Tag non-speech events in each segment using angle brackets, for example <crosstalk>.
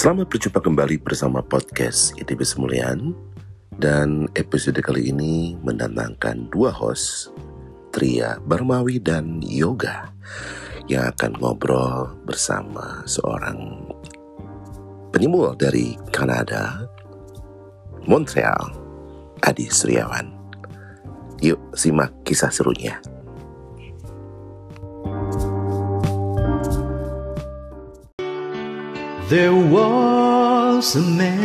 Selamat berjumpa kembali bersama podcast ITB Semulian dan episode kali ini mendatangkan dua host Tria Barmawi dan Yoga yang akan ngobrol bersama seorang penyemul dari Kanada, Montreal, Adi Suryawan. Yuk simak kisah serunya. There was a man,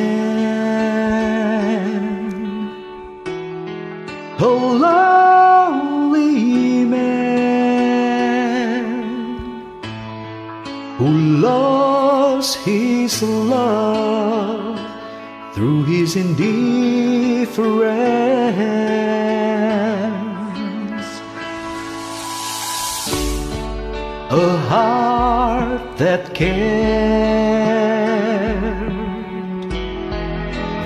a lonely man, who lost his love through his indifference. A heart that cared,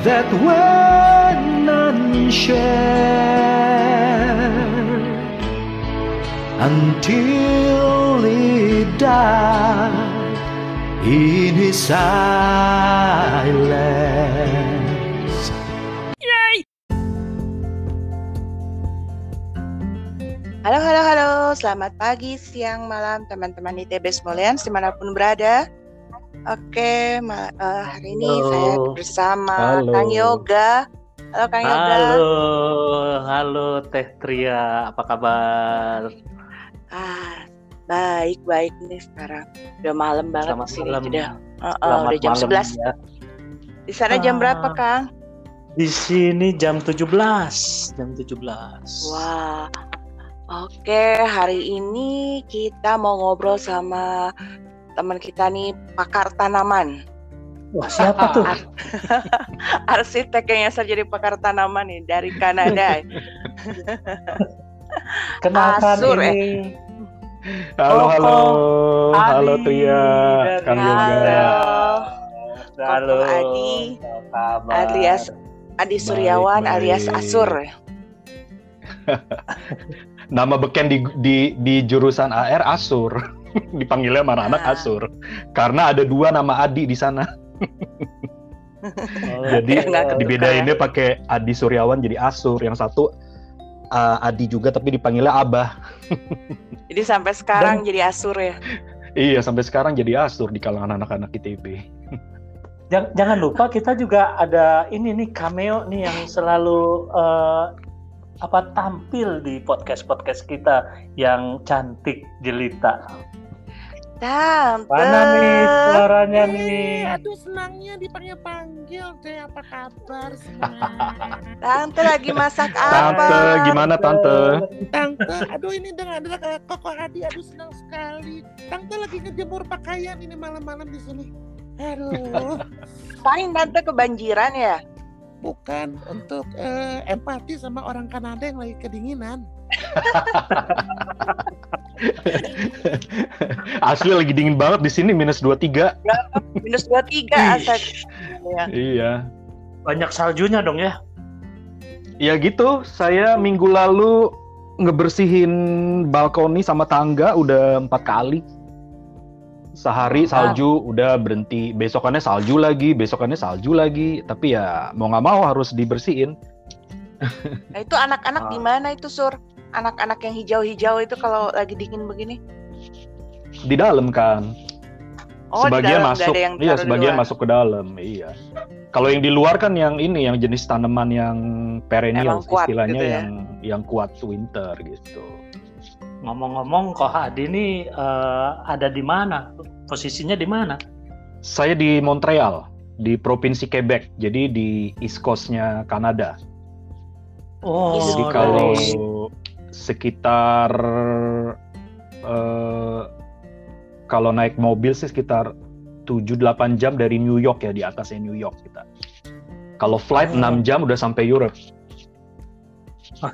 that when unshared, until it died in his silence. Halo, halo, halo. Selamat pagi, siang, malam, teman-teman ITB Smoleans di mana pun berada. Oke, ma- eh, hari ini Halo. saya bersama Halo. Kang Yoga. Halo, Kang Yoga. Halo, halo Teh Tria, apa kabar? Ah, baik, baik nih sekarang. Udah malam banget Selamat sini. malam. Udah, eh, eh, Selamat udah jam malam 11. ya. Di sana jam Ah. berapa, Kang? Di sini jam 17, jam 17. Wah. Oke, hari ini kita mau ngobrol sama teman kita nih pakar tanaman. Wah, siapa tuh? Ar- <laughs> Arsitek yang nyasar jadi pakar tanaman nih dari Kanada. <laughs> Kenalkan Asur, eh. ini. Halo, Koko, halo, halo Adi Tria, Kang Halo. Yoga. Halo. Adi, alias Adi Suryawan baik. alias Asur. <laughs> Nama beken di, di, di jurusan AR Asur, <laughs> dipanggilnya sama anak Ah. Asur, karena ada dua nama Adi di sana. Oh, <laughs> Jadi ketukar dibedainnya pakai Adi Suryawan jadi Asur, yang satu uh, Adi juga tapi dipanggilnya Abah. <laughs> Jadi sampai sekarang jadi Asur ya. Iya, sampai sekarang jadi Asur di kalangan anak-anak ITB. Jangan, jangan lupa kita juga ada ini nih cameo nih yang selalu eh, apa tampil di podcast-podcast kita yang cantik jelita. Tante. Mana nih suaranya Eh, nih? aduh senangnya dipanggil-panggil teh apa kabar senang. <laughs> Tante lagi masak Tante, apa? gimana Tante? Tante, aduh ini dengan ada kayak Koko Adi, aduh senang sekali. Tante lagi ngejemur pakaian ini malam-malam di sini. Aduh, <laughs> Paling tante kebanjiran ya? bukan untuk eh, empati sama orang Kanada yang lagi kedinginan. <laughs> <laughs> Asli lagi dingin banget di sini minus 23. <laughs> Minus 23 Ih. aset. Ya. Iya. Banyak saljunya dong ya? Ya gitu, saya minggu lalu ngebersihin balkoni sama tangga udah empat kali. Sehari salju udah berhenti, besokannya salju lagi, besokannya salju lagi. Tapi ya mau nggak mau harus dibersihin. Nah, itu anak-anak Ah. gimana itu Sur? Anak-anak yang hijau-hijau itu kalau lagi dingin begini? Di dalam kan, Oh, di sebagian dalam, nggak masuk, ada yang iya di sebagian luar. masuk ke dalam, iya. Kalau yang di luar kan yang ini, yang jenis tanaman yang perennial, kuat istilahnya gitu ya. yang yang kuat winter gitu. Ngomong-ngomong, kok Adi ini eh, ada di mana? Posisinya di mana? Saya di Montreal, di provinsi Quebec, jadi di East Coast-nya Kanada. Oh, jadi dari- kalau sekitar eh, kalau naik mobil sih sekitar 7-8 jam dari New York ya di atasnya New York kita. Kalau flight Oh. 6 jam udah sampai Europe. <laughs>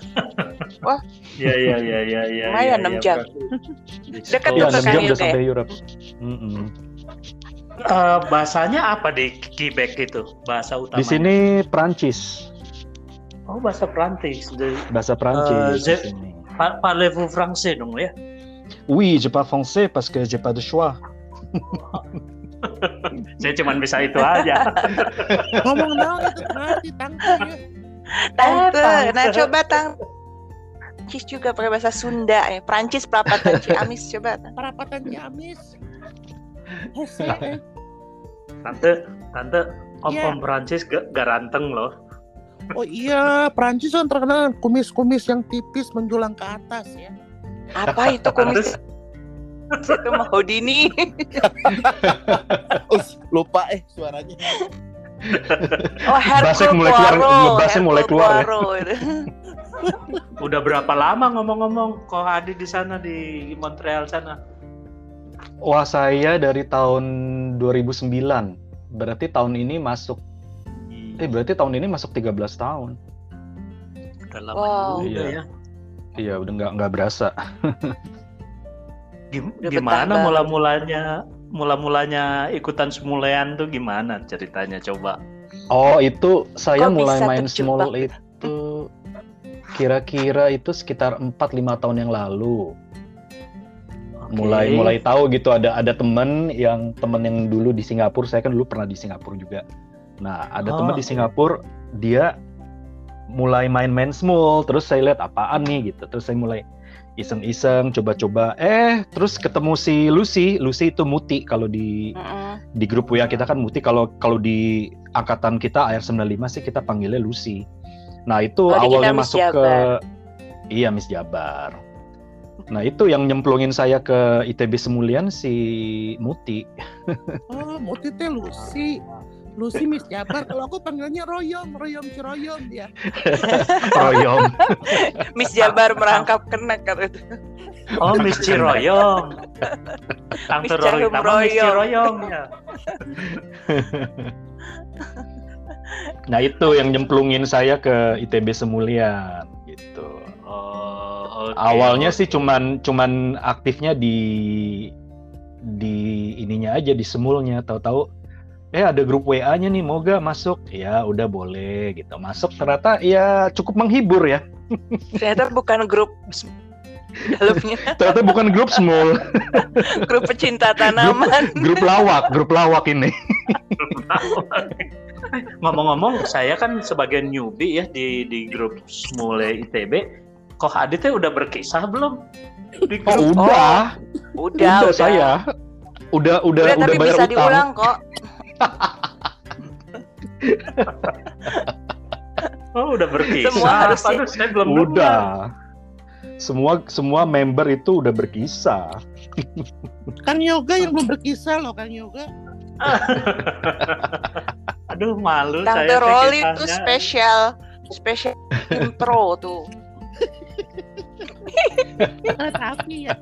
Iya iya iya iya iya. Lumayan, iya, enam <laughs> iya, jam. Dekat Iya, tuh ke 6 jam udah ya? sampai Europe. Mm-mm. Eh, bahasanya apa di Quebec itu? Bahasa utamanya? Di sini Prancis, Oh, bahasa Prancis. Di- bahasa Prancis. Eh, di Ze- sini. Pa- Parlez-vous français dong ya? Oui, je parle français parce que j'ai pas de choix. <laughs> Saya cuma bisa itu aja. <laughs> Ngomong tangga ya. Tante, tante. nah coba tang Prancis juga pakai bahasa Sunda ya. Prancis perapatan Ciamis coba. Perapatan Ciamis. Eh. Tante, tante, om Iya. om Prancis gak, gak ranteng loh. Oh iya, Prancis kan terkenal kumis-kumis yang tipis menjulang ke atas ya. Apa itu kumis? Itu mah Houdini. <laughs> Us, lupa eh suaranya. Oh, Hercule mulai keluar- bassnya mulai keluar ya. Itu. <laughs> udah berapa lama ngomong-ngomong kok Adi di sana di Montreal sana? Wah, saya dari tahun 2009. Berarti tahun ini masuk eh berarti tahun ini masuk 13 tahun. Udah lama Wow. juga Iya. ya. Iya, udah nggak nggak berasa. Gim- Udah gimana mula-mulanya mula-mulanya ikutan semulean tuh gimana ceritanya coba? Oh, itu saya Kok mulai main small gitu? itu kira-kira itu sekitar 4-5 tahun yang lalu. Oke. Mulai mulai tahu gitu ada ada temen yang temen yang dulu di Singapura, saya kan dulu pernah di Singapura juga. Nah, ada Oh. temen di Singapura, dia mulai main-main small, terus saya lihat apaan nih gitu. Terus saya mulai iseng-iseng coba-coba eh terus ketemu si Lucy Lucy itu Muti kalau di Mm-mm. di grup WA kita kan Muti kalau kalau di angkatan kita AR95 sih kita panggilnya Lucy. Nah, itu Oh, awalnya Miss masuk ke Jabar. Iya, Miss Jabar. Nah, itu yang nyemplungin saya ke ITB Semulian si Muti. Oh, Muti teh Lucy. Lucy Miss Jabar. Kalau aku panggilnya Royom, Royom Ciroyom dia. <laughs> Royom. Miss Jabar merangkap kena kata itu. Oh, Miss Ciroyong. Tante Miss Rori Cahum Tama Miss Royong. Ciroyong ya. <laughs> Nah, itu yang nyemplungin saya ke ITB Semulian gitu. Oh, oke. Awalnya sih cuman cuman aktifnya di di ininya aja di semulnya tahu-tahu eh ada grup WA-nya nih mau gak masuk ya udah boleh gitu masuk ternyata ya cukup menghibur ya Ternyata bukan grup dalamnya ternyata bukan grup small grup pecinta tanaman. grup lawak grup lawak ini Ngomong-ngomong, saya kan sebagai newbie ya di di grup Smule ITB. Kok Aditnya udah berkisah belum? Di grup? oh udah Udah, udah, saya udah udah Udah, udah, tapi bayar bisa utang diulang kok. <laughs> Oh, udah berkisah. Semua harus ya. Aduh, saya belum udah semua semua member itu udah berkisah Kang Yoga yang belum berkisah loh, Kang Yoga. <laughs> Aduh, malu Tante saya teh Rolly itu spesial spesial intro tuh. Tapi ya.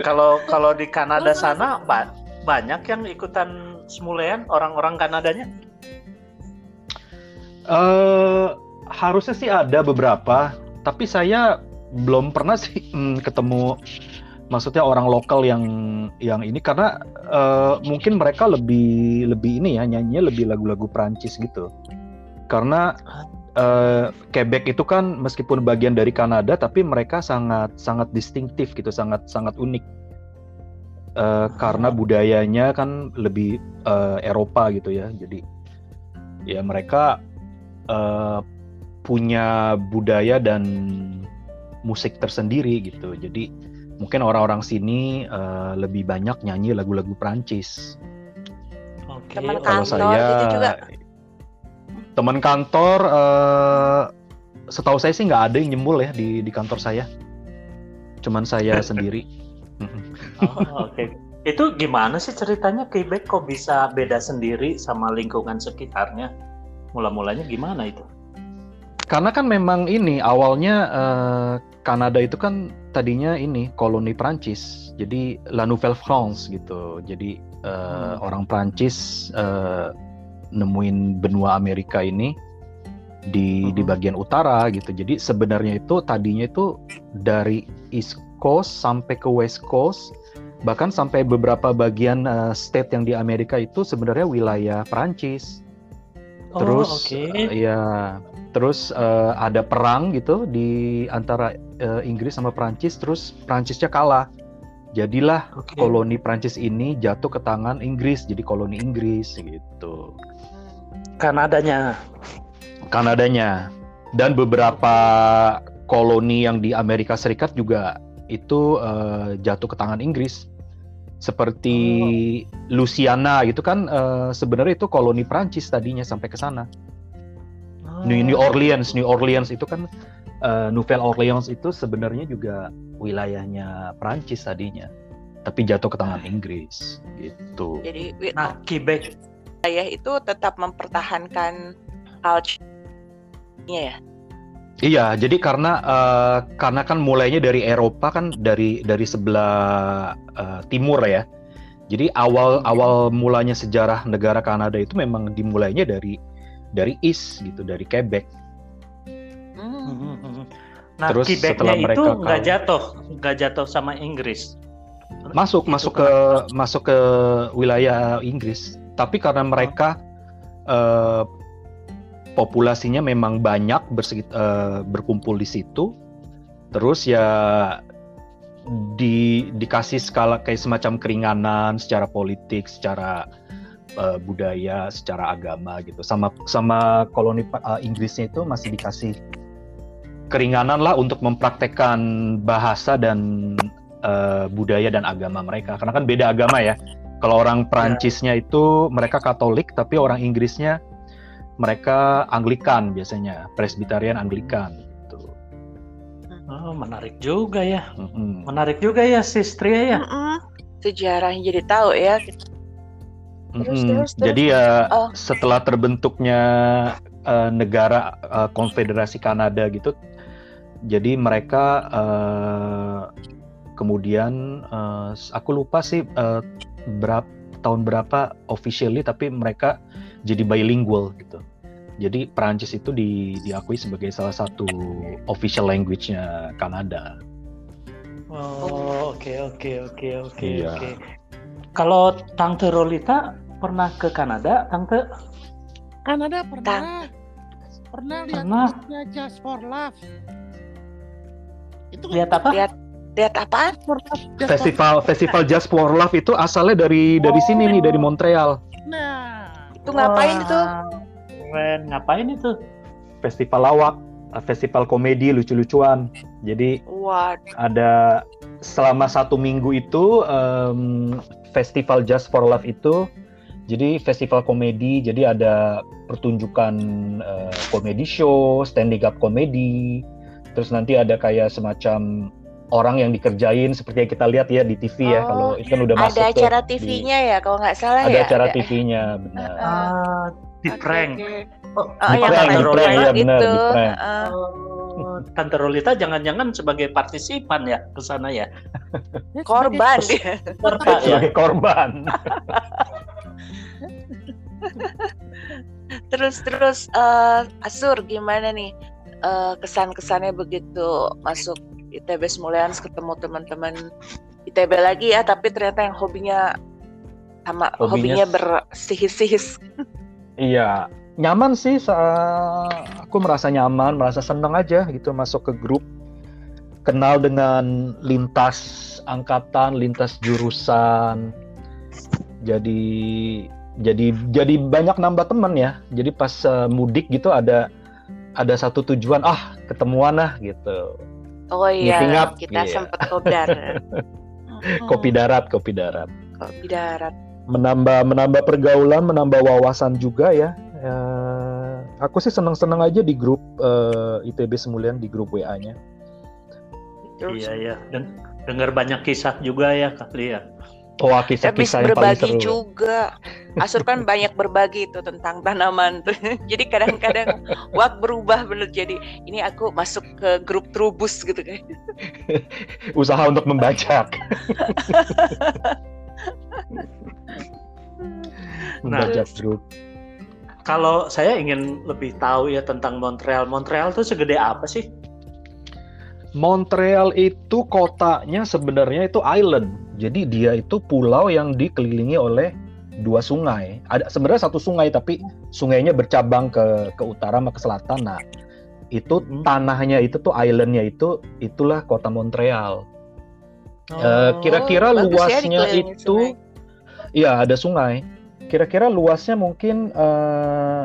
Kalau kalau di Kanada sana ba- banyak yang ikutan Smulean orang-orang Kanadanya. Eh harusnya sih ada beberapa, tapi saya belum pernah sih <laughs> mm, ketemu maksudnya orang lokal yang yang ini karena eh, mungkin mereka lebih lebih ini ya nyanyinya lebih lagu-lagu Prancis gitu. Karena eh, Quebec itu kan meskipun bagian dari Kanada tapi mereka sangat sangat distintif gitu, sangat sangat unik. Eh, karena budayanya kan lebih eh, Eropa gitu ya. Jadi ya mereka eh, punya budaya dan musik tersendiri gitu. Jadi mungkin orang-orang sini eh, lebih banyak nyanyi lagu-lagu Prancis. Oke. Teman Kalau Kantor saya gitu juga. teman kantor eh, setahu saya sih nggak ada yang nyembul ya di di kantor saya. Cuman saya sendiri. <laughs> Oh, Oke. Itu gimana sih ceritanya Quebec kok bisa beda sendiri sama lingkungan sekitarnya? Mula-mulanya gimana itu? Karena kan memang ini awalnya eh, Kanada itu kan tadinya ini koloni Prancis, jadi La Nouvelle France gitu. Jadi eh, orang Prancis eh, nemuin benua Amerika ini di di Mhm. bagian utara gitu. Jadi sebenarnya itu tadinya itu dari East Coast sampai ke West Coast, bahkan sampai beberapa bagian eh, state yang di Amerika itu sebenarnya wilayah Prancis. Terus oh, oke. eh, ya terus eh, ada perang gitu di antara eh, Inggris sama Prancis terus Prancisnya kalah. Jadilah Oke. koloni Prancis ini jatuh ke tangan Inggris, jadi koloni Inggris gitu. Kanadanya. Kanadanya dan beberapa koloni yang di Amerika Serikat juga itu eh, jatuh ke tangan Inggris. Seperti Louisiana gitu kan eh, sebenarnya itu koloni Prancis tadinya sampai ke sana. New, New Orleans, New Orleans itu kan eh, Nouvelle Orleans itu sebenarnya juga wilayahnya Prancis tadinya, tapi jatuh ke tangan Inggris gitu. Jadi Nah, Quebec. wilayah itu tetap mempertahankan culture-nya ya. Iya, jadi karena eh, karena kan mulainya dari Eropa kan dari dari sebelah eh, timur ya. Jadi awal awal mulanya sejarah negara Kanada itu memang dimulainya dari dari East gitu, dari Quebec. Hmm. Nah, Terus Quebecnya setelah itu mereka nggak kalah. jatuh, nggak jatuh sama Inggris. Masuk Itu masuk ke masuk ke wilayah Inggris. Tapi karena mereka eh, populasinya memang banyak bersegit- eh, berkumpul di situ, terus ya di dikasih skala kayak semacam keringanan secara politik, secara eh, budaya, secara agama gitu. Sama sama koloni eh, Inggrisnya itu masih dikasih keringanan lah untuk mempraktekkan bahasa dan eh, budaya dan agama mereka. Karena kan beda agama ya. Kalau orang Perancisnya itu mereka Katolik, tapi orang Inggrisnya mereka Anglikan biasanya, Presbyterian Anglikan. Gitu. Oh, menarik juga ya. Mm-mm. Menarik juga ya, Sistria ya. Mm-mm. Sejarahnya jadi tahu ya. Terus, terus, terus. Jadi ya Oh. setelah terbentuknya eh, negara eh, Konfederasi Kanada gitu, jadi mereka eh, kemudian eh, aku lupa sih eh, berapa tahun berapa officially, tapi mereka jadi bilingual gitu. Jadi Perancis itu di- diakui sebagai salah satu official language-nya Kanada. Oh, oke oke oke oke Iya. oke. Kalau Tante Rolita pernah ke Kanada, Tante? Kanada pernah. Pernah lihat Pernah. Just for Love. Itu kan Lihat apa? Lihat lihat? Just. Just for- Festival Festival Jazz for Love itu asalnya dari dari sini nih dari Montreal. Nah, Itu ngapain Wah, itu? Keren, ngapain itu? Festival lawak, festival komedi lucu-lucuan. Jadi Wah, ada selama satu minggu itu em, festival Just for Love itu jadi festival komedi jadi ada pertunjukan eh, komedi show standing up komedi terus nanti ada kayak semacam orang yang dikerjain seperti yang kita lihat ya di TV ya Oh, kalau itu kan udah masuk ada acara TV-nya ya kalau nggak salah ada ya. acara Ada. TV-nya benar Ah, di prank. oke. Oh, Oh, Di yang prank, di prank ya, benar, gitu. di prank. Oh, Tante Rolita jangan-jangan sebagai partisipan ya ke sana ya. korban dia. <laughs> Ya. sebagai korban <laughs> Terus terus eh, Asur gimana nih eh, kesan-kesannya begitu masuk ITB Semulians ketemu teman-teman ITB lagi ya tapi ternyata yang hobinya sama Hobinya hobinya, bersihis-sihis. <laughs> Iya, nyaman sih. Aku merasa nyaman, merasa senang aja gitu masuk ke grup. Kenal dengan lintas angkatan, lintas jurusan. Jadi jadi jadi banyak nambah teman ya. Jadi pas eh, mudik gitu ada ada satu tujuan, ah ketemuan lah gitu. Oh iya, Meeting up, kita iya. sempat kopdar. <laughs> Kopi darat, kopi darat. kopi darat. Menambah menambah pergaulan, menambah wawasan juga ya. Eh, aku sih senang-senang aja di grup eh, ITB Semulian di grup WA-nya. Iya ya. Dan dengar banyak kisah juga ya kali ya. Wah habis kisah-kisah yang paling berbagi seru. juga. Asur kan banyak berbagi itu tentang tanaman <laughs> jadi kadang-kadang wak berubah bener jadi ini aku masuk ke grup trubus gitu kan. <laughs> Usaha untuk membajak. <laughs> membajak grup. Kalau saya ingin lebih tahu ya tentang Montreal. Montreal tuh segede apa sih? Montreal itu kotanya sebenarnya itu island. Jadi dia itu pulau yang dikelilingi oleh dua sungai. Ada sebenarnya satu sungai tapi sungainya bercabang ke ke utara sama ke selatan. Nah, itu Hmm. tanahnya itu tuh islandnya itu itulah kota Montreal. Eh, kira-kira bagus ya luasnya itu, sungai. iya ada sungai. Kira-kira luasnya mungkin eh,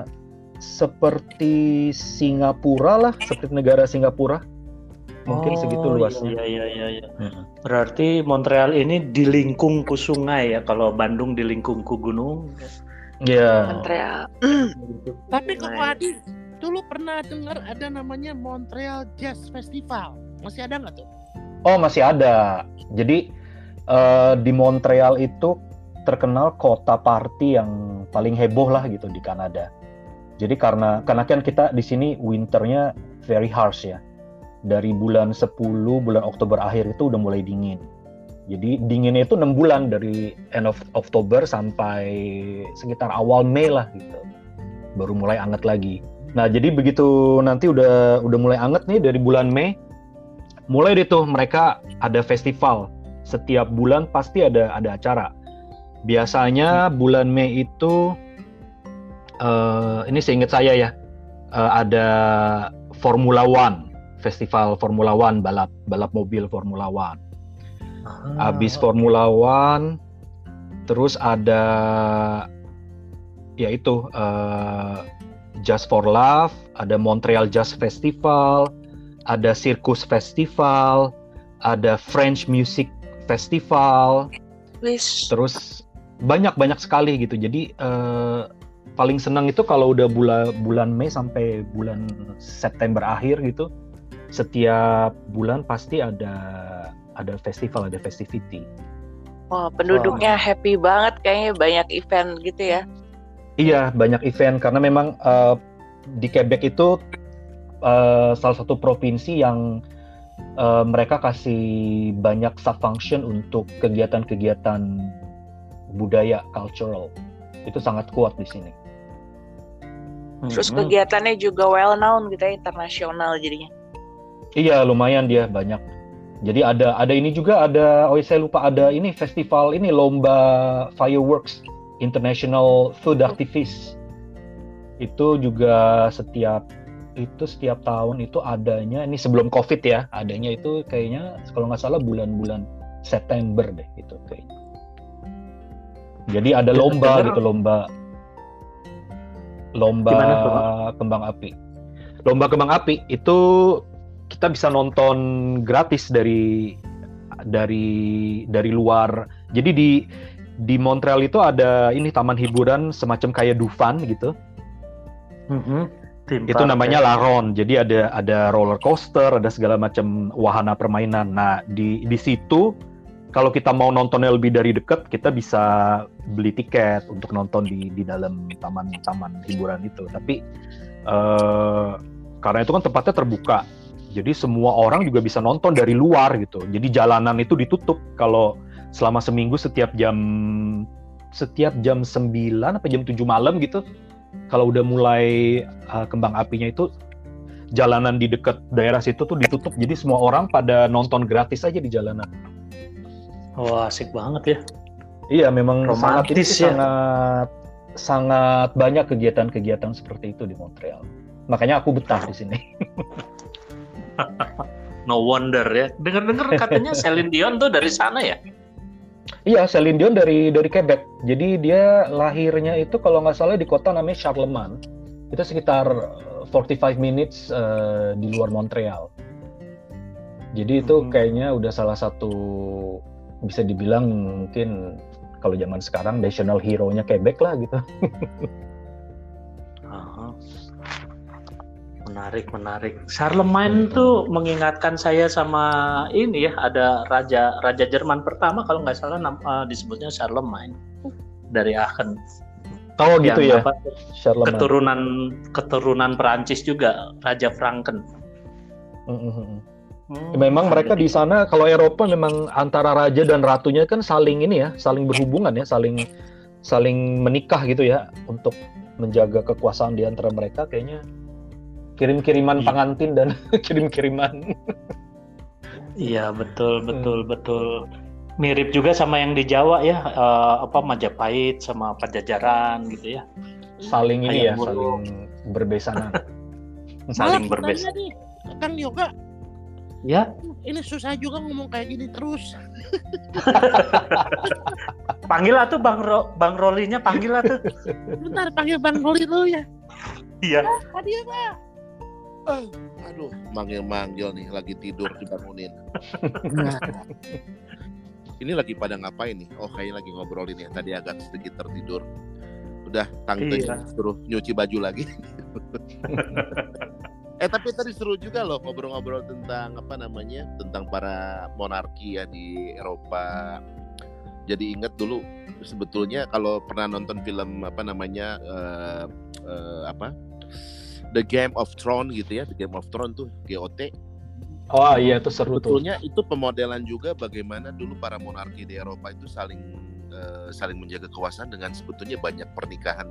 seperti Singapura lah, seperti negara Singapura. Mungkin Oh, segitu luasnya. Iya, iya, iya, iya. Berarti Montreal ini dilingkung ku sungai ya. Kalau Bandung dilingkung ku gunung. Iya. Montreal. Tapi kok Nice. Adi, dulu pernah dengar ada namanya Montreal Jazz Festival. Masih ada nggak tuh? Oh masih ada. Jadi eh, di Montreal itu terkenal kota party yang paling heboh lah gitu di Kanada. Jadi karena karena kan kita di sini winternya very harsh ya. Dari bulan 10 bulan Oktober akhir itu udah mulai dingin. Jadi dinginnya itu enam bulan dari end of Oktober sampai sekitar awal Mei lah gitu. Baru mulai anget lagi. Nah, jadi begitu nanti udah udah mulai anget nih dari bulan Mei, mulai deh tuh mereka ada festival. Setiap bulan pasti ada ada acara. Biasanya bulan Mei itu eh, ini seingat saya ya eh, ada Formula One, festival Formula One balap balap mobil Formula One. Ah, Habis Formula One, terus ada yaitu eh, Just for Love, ada Montreal Jazz Festival, ada Circus Festival, ada French Music Festival, Wish. terus banyak banyak sekali gitu. Jadi eh, paling senang itu kalau udah bulan bulan Mei sampai bulan September akhir gitu, setiap bulan pasti ada ada festival, ada festivity. Wah, penduduknya happy banget kayaknya banyak event gitu ya. Iya, banyak event karena memang eh, di Quebec itu eh, salah satu provinsi yang eh, mereka kasih banyak sub function untuk kegiatan-kegiatan budaya cultural. Itu sangat kuat di sini. Terus mhm. kegiatannya juga well known gitu ya, internasional jadinya. Iya, lumayan dia banyak. Jadi ada ada ini juga ada oh saya lupa ada ini festival ini lomba fireworks International Food Activist. Itu juga setiap itu setiap tahun itu adanya ini sebelum Covid ya, adanya itu kayaknya kalau nggak salah bulan-bulan September deh itu kayaknya. Jadi ada Dengar- lomba gitu lomba lomba Gimana kembang api. Lomba kembang api itu kita bisa nonton gratis dari dari dari luar. Jadi di di Montreal itu ada ini taman hiburan semacam kayak Dufan gitu. Mhm. Theme Itu park namanya ya. Laron. Jadi ada ada roller coaster, ada segala macam wahana permainan. Nah, di di situ kalau kita mau nontonnya lebih dari dekat, kita bisa beli tiket untuk nonton di di dalam taman-taman hiburan itu. Tapi eh, karena itu kan tempatnya terbuka, jadi semua orang juga bisa nonton dari luar gitu. Jadi jalanan itu ditutup kalau selama seminggu setiap jam setiap jam 9 apa jam 7 malam gitu. Kalau udah mulai uh, kembang apinya itu jalanan di dekat daerah situ tuh ditutup. Jadi semua orang pada nonton gratis aja di jalanan. Wah, asik banget ya. Iya, memang sangat Romantis ya. sangat sangat banyak kegiatan-kegiatan seperti itu di Montreal. Makanya aku betah di sini. No wonder ya. Dengar-dengar katanya <laughs> Celine Dion tuh dari sana ya. Iya, Celine Dion dari dari Quebec. Jadi dia lahirnya itu kalau nggak salah di kota namanya Charlemagne. Itu sekitar eh, 45 minutes eh, di luar Montreal. Jadi itu Hmm. kayaknya udah salah satu bisa dibilang mungkin kalau zaman sekarang national hero-nya Quebec lah gitu. Aha. Menarik, menarik. Charlemagne tuh mengingatkan saya sama ini ya, ada raja raja Jerman pertama kalau nggak salah nam- eh, disebutnya Charlemagne dari Aachen. Oh gitu ya, Yang apa, Charlemagne. keturunan keturunan Perancis juga, Raja Franken. Mm, mm, mm. Hmm, Memang mereka di sana kalau Eropa memang antara raja dan ratunya kan saling ini ya, saling berhubungan ya, saling saling menikah gitu ya untuk menjaga kekuasaan di antara mereka kayaknya kirim-kiriman Iya. pengantin dan <laughs> kirim-kiriman. Iya betul Hmm. betul betul mirip juga sama yang di Jawa ya eh, apa Majapahit sama Pajajaran gitu ya saling ini ya, Ayam bulu. saling berbesanan. <laughs> saling nih, Kang Yoga, Ya, Ini susah juga ngomong kayak gini terus. <laughs> panggil atuh Bang Ro, Bang Rolinya panggil atuh. Bentar panggil Bang Roli dulu ya. Iya. Tadi ya Pak. Ah, aduh, manggil-manggil nih lagi tidur dibangunin. Nah. <laughs> Ini lagi pada ngapain nih? Oh, kayaknya lagi ngobrolin ya. Tadi agak sedikit tertidur. Udah tangte Iya. suruh nyuci baju lagi. <laughs> eh tapi tadi seru juga loh ngobrol-ngobrol tentang apa namanya? Tentang para monarki ya di Eropa. Jadi inget dulu sebetulnya kalau pernah nonton film apa namanya eh, eh, apa The Game of Thrones gitu ya, The Game of Thrones tuh GOT. Oh iya itu seru tuh. Sebetulnya itu pemodelan juga bagaimana dulu para monarki di Eropa itu saling eh, saling menjaga kekuasaan dengan sebetulnya banyak pernikahan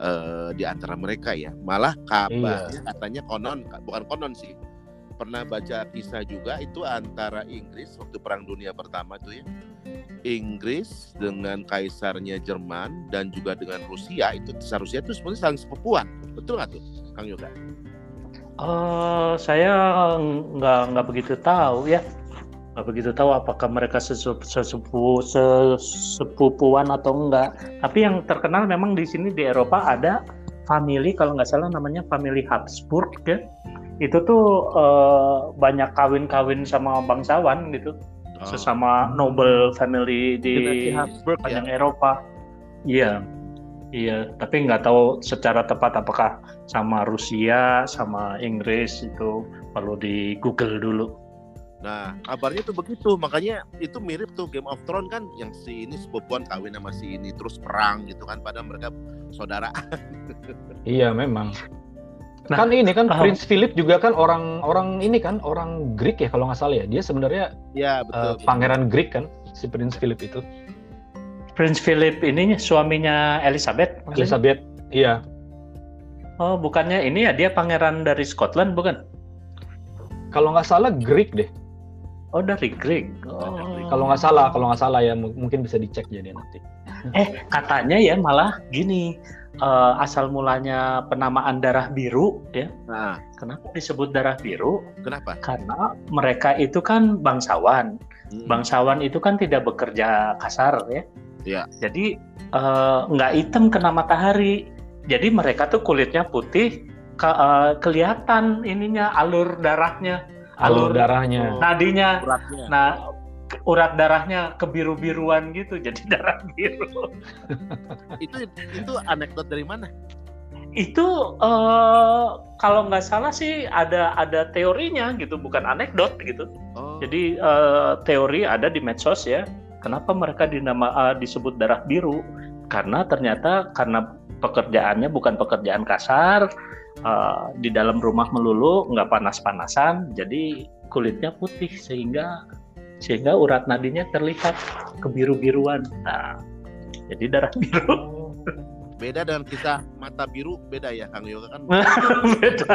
eh, di antara mereka ya. Malah kabarnya katanya konon, bukan konon sih. Pernah baca kisah juga itu antara Inggris waktu Perang Dunia Pertama tuh ya. Inggris dengan kaisarnya Jerman dan juga dengan Rusia itu Rusia itu sebenarnya saling sepupuan. Betul nggak tuh, Kang Yoga? Eh, saya nggak nggak begitu tahu ya. Nggak begitu tahu apakah mereka sesupu, sesepu, sesepupuan atau enggak. Tapi yang terkenal memang di sini di Eropa ada family kalau nggak salah namanya family Habsburg ya. Itu tuh eh, banyak kawin-kawin sama bangsawan gitu, Oh. sesama noble family di Habsburg ya. sepanjang Eropa. Iya, iya. Tapi nggak tahu secara tepat apakah sama Rusia, sama Inggris itu perlu di Google dulu. Nah, kabarnya tuh begitu. Makanya itu mirip tuh Game of Thrones kan yang si ini sepupuan kawin sama si ini terus perang gitu kan padahal mereka saudara. <laughs> Iya memang. Nah, kan ini kan ah. Prince Philip juga kan orang orang ini kan orang Greek ya kalau nggak salah ya. Dia sebenarnya ya, betul. pangeran Greek kan si Prince Philip itu. Prince Philip ini suaminya Elizabeth. Elizabeth. Iya. Oh, bukannya ini ya dia pangeran dari Scotland bukan? Kalau nggak salah Greek deh. Oh, dari Greek. Oh. Kalau nggak salah, kalau nggak salah ya mu- mungkin bisa dicek jadi nanti. <laughs> Eh, katanya ya malah gini, eh, asal mulanya penamaan darah biru ya. Nah, Kenapa disebut darah biru? kenapa? Karena mereka itu kan bangsawan. Hmm. Bangsawan itu kan tidak bekerja kasar ya. Iya. Jadi eh, nggak hitam kena matahari. Jadi mereka tuh kulitnya putih, ke- eh, kelihatan ininya alur darahnya, Alur darahnya. nadinya. Uratnya. Nah, urat darahnya kebiru-biruan gitu, <laughs> jadi darah biru. itu itu anekdot dari mana? Itu eh, kalau nggak salah sih ada ada teorinya gitu, bukan anekdot gitu. Oh. Jadi eh, teori ada di medsos ya. Kenapa mereka dinama eh, disebut darah biru? Karena ternyata karena pekerjaannya bukan pekerjaan kasar, eh, di dalam rumah melulu, nggak panas-panasan, jadi kulitnya putih sehingga sehingga urat nadinya terlihat kebiru-biruan. Nah, jadi darah biru. beda dengan kisah mata biru beda ya Kang Yoga kan. <laughs> Beda.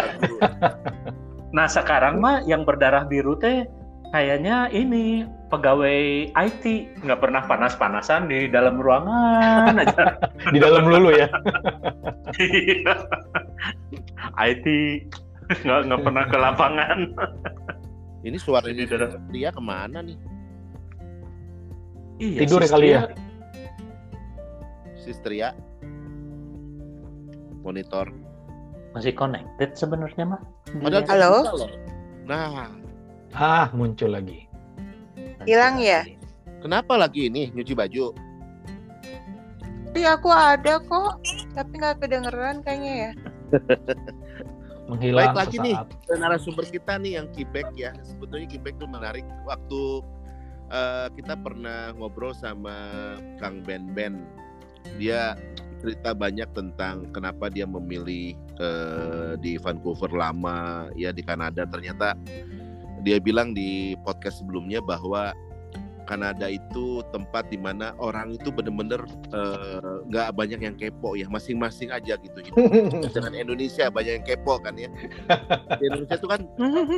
Nah sekarang mah yang berdarah biru teh kayaknya ini pegawai IT nggak pernah panas-panasan di dalam ruangan <laughs> aja. Di dalam lulu ya. Iya. IT nggak nggak pernah ke lapangan. Ini suara ini darah- dia ke mana nih? Iya, Tidur ya sis, kali ya? Sistria monitor. Masih connected sebenarnya mah. Padahal Dia- Halo? Nah, Ah muncul lagi. Hilang ya? kenapa lagi ini nyuci baju? Tapi aku ada kok, tapi nggak kedengeran kayaknya ya. <laughs> Menghilang Baik lagi nih. sesaat. Narasumber kita nih yang Kibek ya. Sebetulnya Kibek tuh menarik. Waktu eh, kita pernah ngobrol sama Kang Ben Ben, dia cerita banyak tentang kenapa dia memilih eh, di Vancouver lama ya di Kanada. Ternyata dia bilang di podcast sebelumnya bahwa Kanada itu tempat di mana orang itu bener-bener eh, nggak banyak yang kepo ya masing-masing aja gitu <laughs> dengan Indonesia banyak yang kepo kan ya di <laughs> Indonesia tuh kan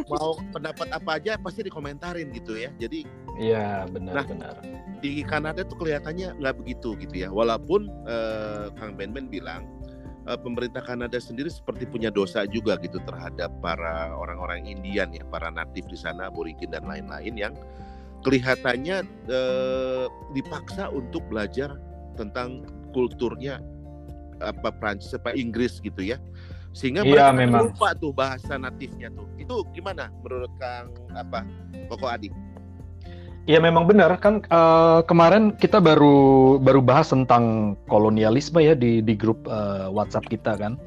mau pendapat apa aja pasti dikomentarin gitu ya jadi Iya Nah. benar-benar. di Kanada tuh kelihatannya nggak begitu gitu ya walaupun eh, Kang Ben Ben bilang eh, pemerintah Kanada sendiri seperti punya dosa juga gitu terhadap para orang-orang Indian ya, para natif di sana, aborigin dan lain-lain yang kelihatannya eh, dipaksa untuk belajar tentang kulturnya apa Prancis apa Inggris gitu ya. Sehingga Iya, mereka memang. lupa tuh bahasa natifnya tuh. Itu gimana menurut Kang apa Koko Adi? Iya memang benar kan eh, kemarin kita baru baru bahas tentang kolonialisme ya di di grup eh, WhatsApp kita kan.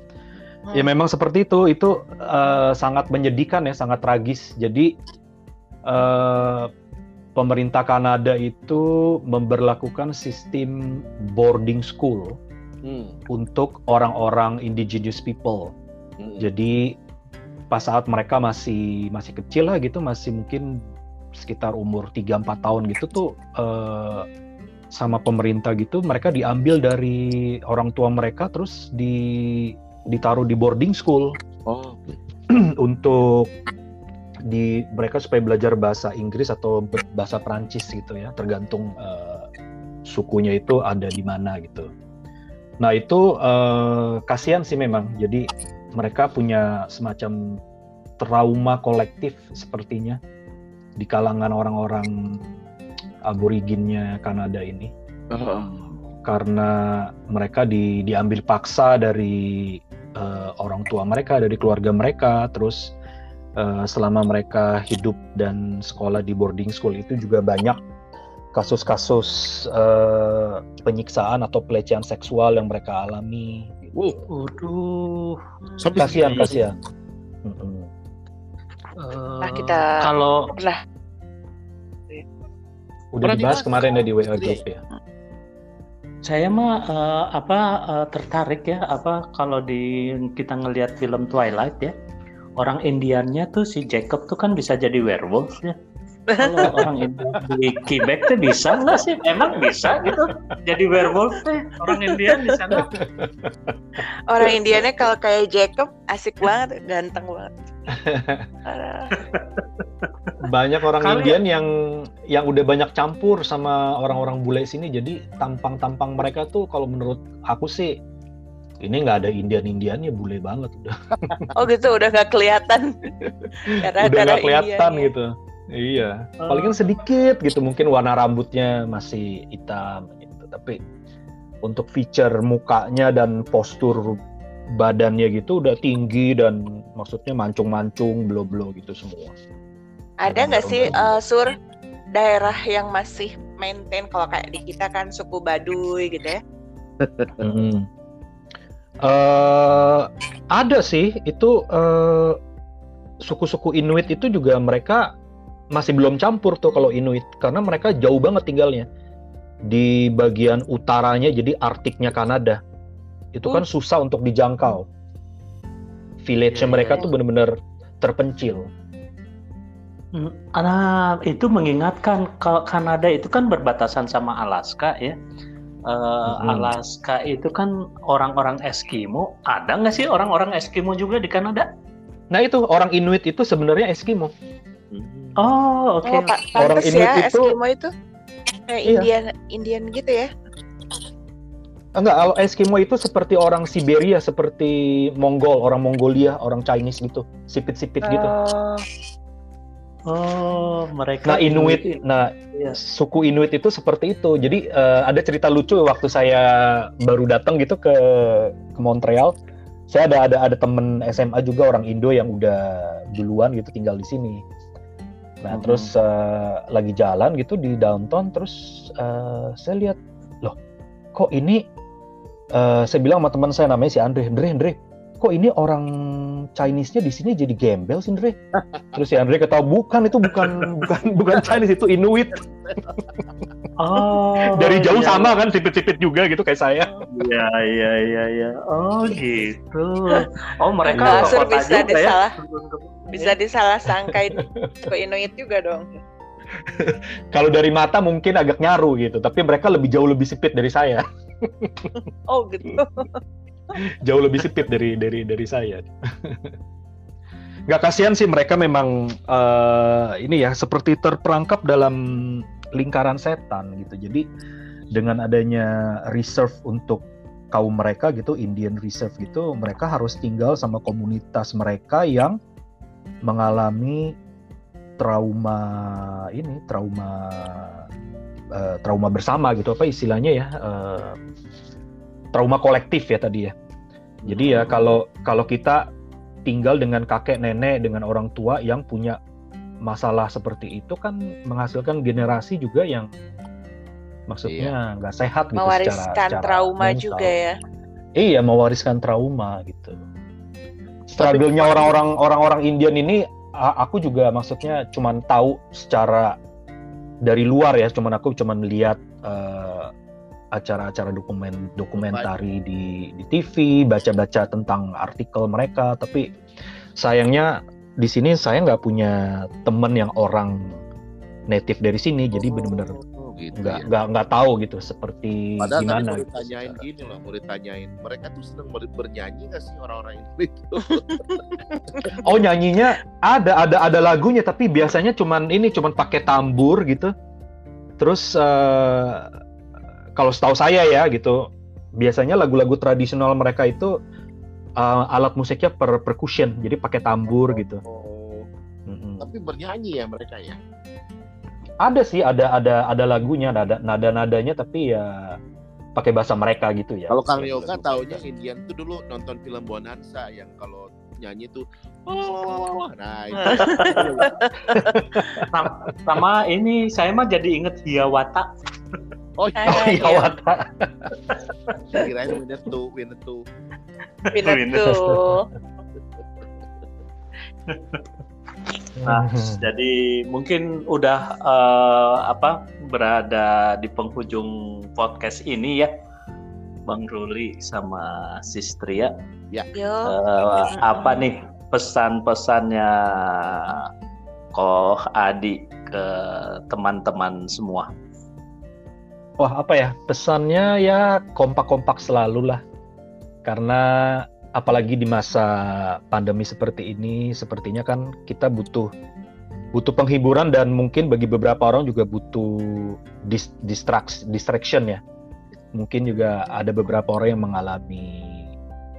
Ya Hmm. memang seperti itu itu eh, sangat menyedihkan ya sangat tragis. Jadi eh, pemerintah Kanada itu memberlakukan sistem boarding school Hmm. untuk orang-orang indigenous people. Hmm. Jadi pas saat mereka masih masih kecil lah gitu, masih mungkin sekitar umur 3-4 tahun gitu tuh eh, sama pemerintah gitu, mereka diambil dari orang tua mereka terus di ditaruh di boarding school Oh, <clears throat> untuk di mereka supaya belajar bahasa Inggris atau bahasa Perancis gitu ya, tergantung eh, sukunya itu ada di mana gitu. Nah itu eh, kasihan sih memang. Jadi mereka punya semacam trauma kolektif sepertinya di kalangan orang-orang aboriginnya Kanada ini karena mereka di, diambil paksa dari eh, orang tua mereka, dari keluarga mereka, terus eh, selama mereka hidup dan sekolah di boarding school itu juga banyak kasus-kasus eh, penyiksaan atau pelecehan seksual yang mereka alami. Waduh. sampai Kasihan, Iya, iya. Kasihan. Mm-mm. Eh, Nah, kita- kalau Pernah Udah Pernah dibahas kemarin ya di WA group ya. saya mah eh, apa eh, tertarik ya apa kalau di kita ngelihat film Twilight ya orang Indiannya tuh si Jacob tuh kan bisa jadi werewolf ya kalau orang Indian di Quebec tuh bisa nggak sih emang bisa gitu jadi werewolf tuh orang Indian di sana orang Indianya kalau kayak Jacob asik banget, ganteng banget. Banyak orang Kali- Indian yang yang udah banyak campur sama orang-orang bule sini, jadi tampang-tampang mereka tuh kalau menurut aku sih ini nggak ada Indian-Indiannya bule banget udah. Oh gitu udah gak kelihatan. Karena udah nggak kelihatan gitu. Iya, Oh. palingan sedikit gitu mungkin warna rambutnya masih hitam gitu, tapi untuk feature mukanya dan postur badannya gitu udah tinggi dan maksudnya mancung-mancung, blo-blo gitu semua. Ada nggak sih eh, sur daerah yang masih maintain kalau kayak di kita kan suku Baduy gitu ya? Mm. Eh, ada sih itu eh, suku-suku Inuit itu juga mereka masih belum campur tuh kalau Inuit karena mereka jauh banget tinggalnya di bagian utaranya jadi Arktiknya Kanada itu kan susah untuk dijangkau village Iya, mereka iya. tuh benar-benar terpencil Hmm, Nah, itu mengingatkan kalau Kanada itu kan berbatasan sama Alaska ya. Eh, Mhm. Alaska itu kan orang-orang Eskimo. Ada nggak sih orang-orang Eskimo juga di Kanada? nah itu orang Inuit itu sebenarnya Eskimo Hmm. Oh, oke. Oh, pa- Orang pantes Inuit ya itu- Eskimo itu kayak Iya. Indian Indian gitu ya? Enggak, kalau Eskimo itu seperti orang Siberia, seperti Mongol, orang Mongolia, orang Chinese gitu, sipit-sipit gitu. Oh, Oh, mereka Nah, Inuit, nah Iya. suku Inuit itu seperti itu. Jadi eh, ada cerita lucu waktu saya baru datang gitu ke ke Montreal. Saya ada ada ada temen SMA juga orang Indo yang udah duluan gitu tinggal di sini. Nah, Mhm. terus eh, lagi jalan gitu di downtown, terus eh, saya lihat, loh, kok ini? eh, saya bilang sama teman saya namanya si Andre, Andre, Andre, kok ini orang Chinese-nya di sini jadi gembel sih, Andre? Terus si Andre ketawa, bukan itu bukan bukan bukan Chinese itu Inuit. <laughs> Oh, Dari jauh iya, sama kan, sipit-sipit juga gitu kayak saya. Iya, iya, iya, iya. Oh, gitu. Oh, mereka Nah, ke Sur kota bisa juga disalah. ya. bisa disalah sangkain ke Inuit juga dong. <laughs> Kalau dari mata mungkin agak nyaru gitu, tapi mereka lebih jauh lebih sipit dari saya. <laughs> Oh gitu. <laughs> jauh lebih sipit dari dari dari saya. Nggak kasihan sih mereka memang eh, ini ya seperti terperangkap dalam lingkaran setan gitu. Jadi dengan adanya reserve untuk kaum mereka gitu Indian Reserve gitu mereka harus tinggal sama komunitas mereka yang mengalami trauma ini trauma uh, trauma bersama gitu apa istilahnya ya uh, trauma kolektif ya tadi ya jadi ya kalau kalau kita tinggal dengan kakek nenek dengan orang tua yang punya masalah seperti itu kan menghasilkan generasi juga yang maksudnya nggak iya. sehat gitu mewariskan secara, secara trauma mental. juga ya iya mewariskan trauma gitu struggle-nya orang-orang orang-orang Indian ini aku juga maksudnya cuman tahu secara dari luar ya cuman aku cuman lihat uh, acara-acara dokumen dokumentari di di TV baca-baca tentang artikel mereka tapi sayangnya di sini saya nggak punya temen yang orang native dari sini jadi benar-benar gitu nggak ya. nggak nggak tahu gitu seperti Padahal gimana tadi murid gitu, tanyain secara. gini loh murid tanyain mereka tuh seneng bernyanyi nggak sih orang-orang ini <laughs> oh nyanyinya ada ada ada lagunya tapi biasanya cuman ini cuman pakai tambur gitu terus uh, kalau setahu saya ya gitu biasanya lagu-lagu tradisional mereka itu uh, alat musiknya per percussion jadi pakai tambur gitu oh. mm -hmm. tapi bernyanyi ya mereka ya? Ada sih ada ada ada lagunya ada nada nadanya tapi ya pakai bahasa mereka gitu ya. Kalau Kang Yoga taunya Indian tuh dulu nonton film Bonanza yang kalau nyanyi tuh oh. Nah itu. <laughs> Sama, ini saya mah jadi inget Hiawata oh, iya. oh Hiawata kirain Winnetou Winnetou Winnetou Nah, hmm. jadi mungkin udah uh, apa berada di penghujung podcast ini ya, Bang Ruli sama Sistria. Ya. Uh, apa nih pesan-pesannya Koh Adi ke teman-teman semua? Wah apa ya? Pesannya ya kompak-kompak selalu lah. Karena apalagi di masa pandemi seperti ini sepertinya kan kita butuh butuh penghiburan dan mungkin bagi beberapa orang juga butuh dis, distraction, distraction ya. Mungkin juga ada beberapa orang yang mengalami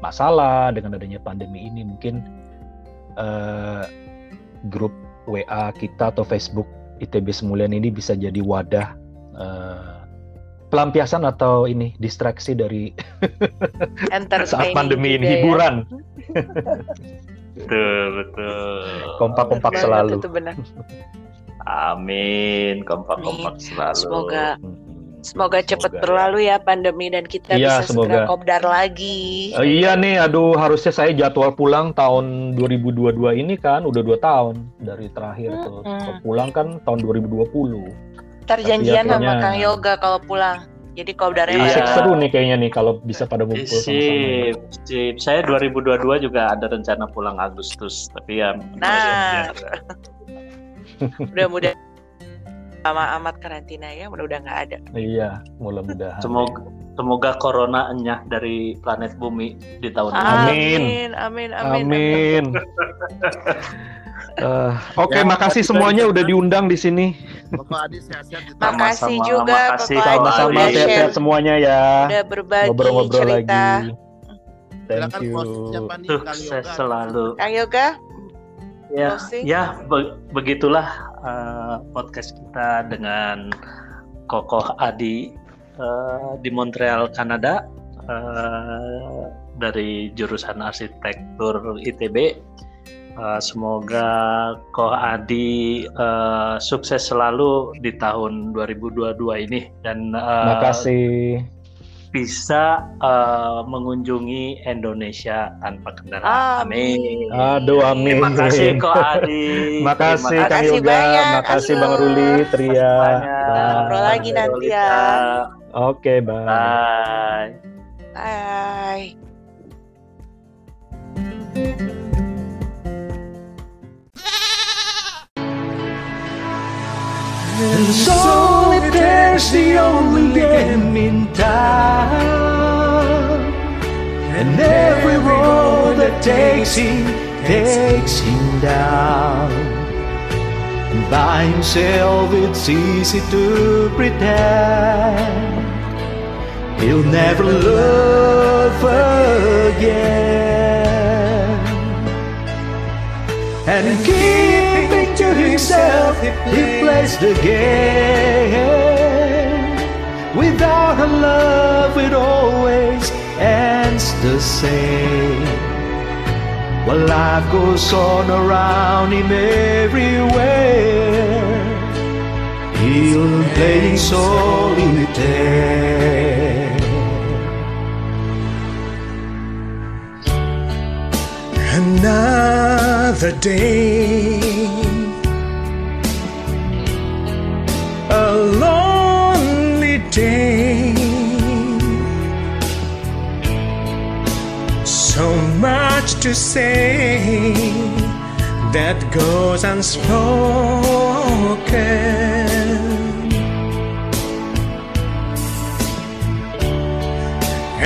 masalah dengan adanya pandemi ini. Mungkin uh, grup WA kita atau Facebook ITB Semulian ini bisa jadi wadah uh, pelampiasan atau ini distraksi dari <laughs> saat pandemi ini ya. hiburan. <laughs> betul betul. Kompak-kompak selalu. Itu benar. Amin, kompak-kompak selalu. Semoga Semoga cepat semoga, berlalu ya. ya pandemi dan kita iya, bisa semoga. segera kopdar lagi. Uh, iya nih, aduh harusnya saya jadwal pulang tahun 2022 ini kan udah dua tahun dari terakhir hmm, tuh. Hmm. Pulang kan tahun 2020. Terjanjian ya, sama Kang Yoga kalau pulang. Jadi kopdarnya iya. Asik seru nih kayaknya nih kalau bisa pada ngumpul sama-sama. Sip, Saya 2022 juga ada rencana pulang Agustus, tapi ya Nah. <laughs> Mudah-mudahan lama amat karantina ya, mudah-mudahan nggak ada. Iya, mudah-mudahan. Semoga semoga corona enyah dari planet bumi di tahun ini. Amin. Amin, amin, amin. amin. <laughs> Uh, Oke, okay, ya, makasih semuanya udah diundang di sini. Bapak Adi sehat-sehat. Makasih juga makasih. Sama-sama sehat-sehat semuanya ya. Udah berbagi Ngobrol-ngobrol cerita. lagi. Thank you. Sukses selalu. Kang Yoga. Ya, ya be begitulah uh, podcast kita dengan Kokoh Adi uh, di Montreal, Kanada. Uh, dari jurusan arsitektur ITB Uh, semoga Koh Adi uh, sukses selalu di tahun 2022 ini dan uh, makasih bisa uh, mengunjungi Indonesia tanpa kendaraan. Amin. Aduh amin. Terima kasih Ko Adi. <laughs> makasih Kang Yoga, makasih Bang Ruli, Tria. Ngobrol lagi nanti ya. Oke, okay, bye. Bye. Bye. And solitaire's the only game in town. And every road that takes him takes him down. And by himself it's easy to pretend he'll never love again. And keeping to himself, he plays the game. Without her love, it always ends the same. While life goes on around him everywhere, he'll play solitaire. Another day, to say that goes unspoken.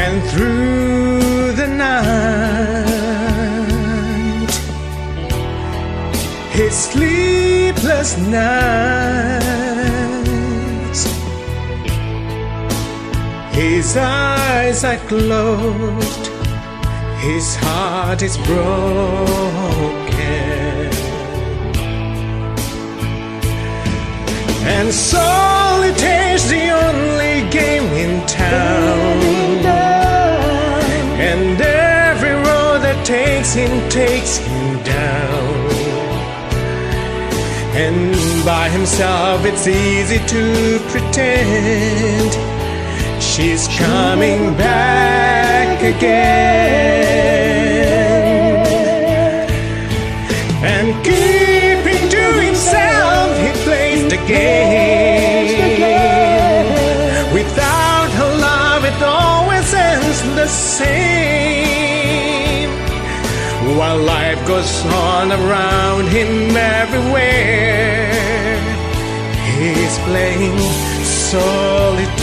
And through the night, his sleepless nights, his eyes are closed, his heart is broken. And solitaire's the only game in town. And every road that takes him takes him down. And by himself, it's easy to pretend she's coming back again. And keeping to himself, he plays the game. Without her love, it always ends the same. While life goes on around him everywhere, he's playing solitaire.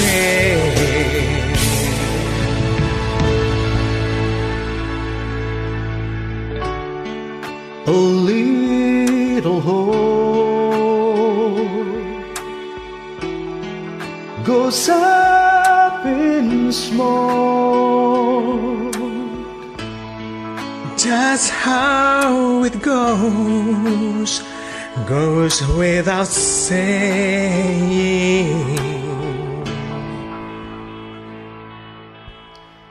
How it goes, goes without saying.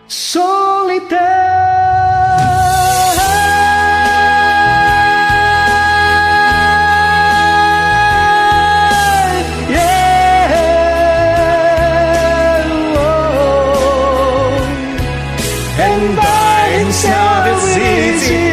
Solitaire, oh. And by himself it's easy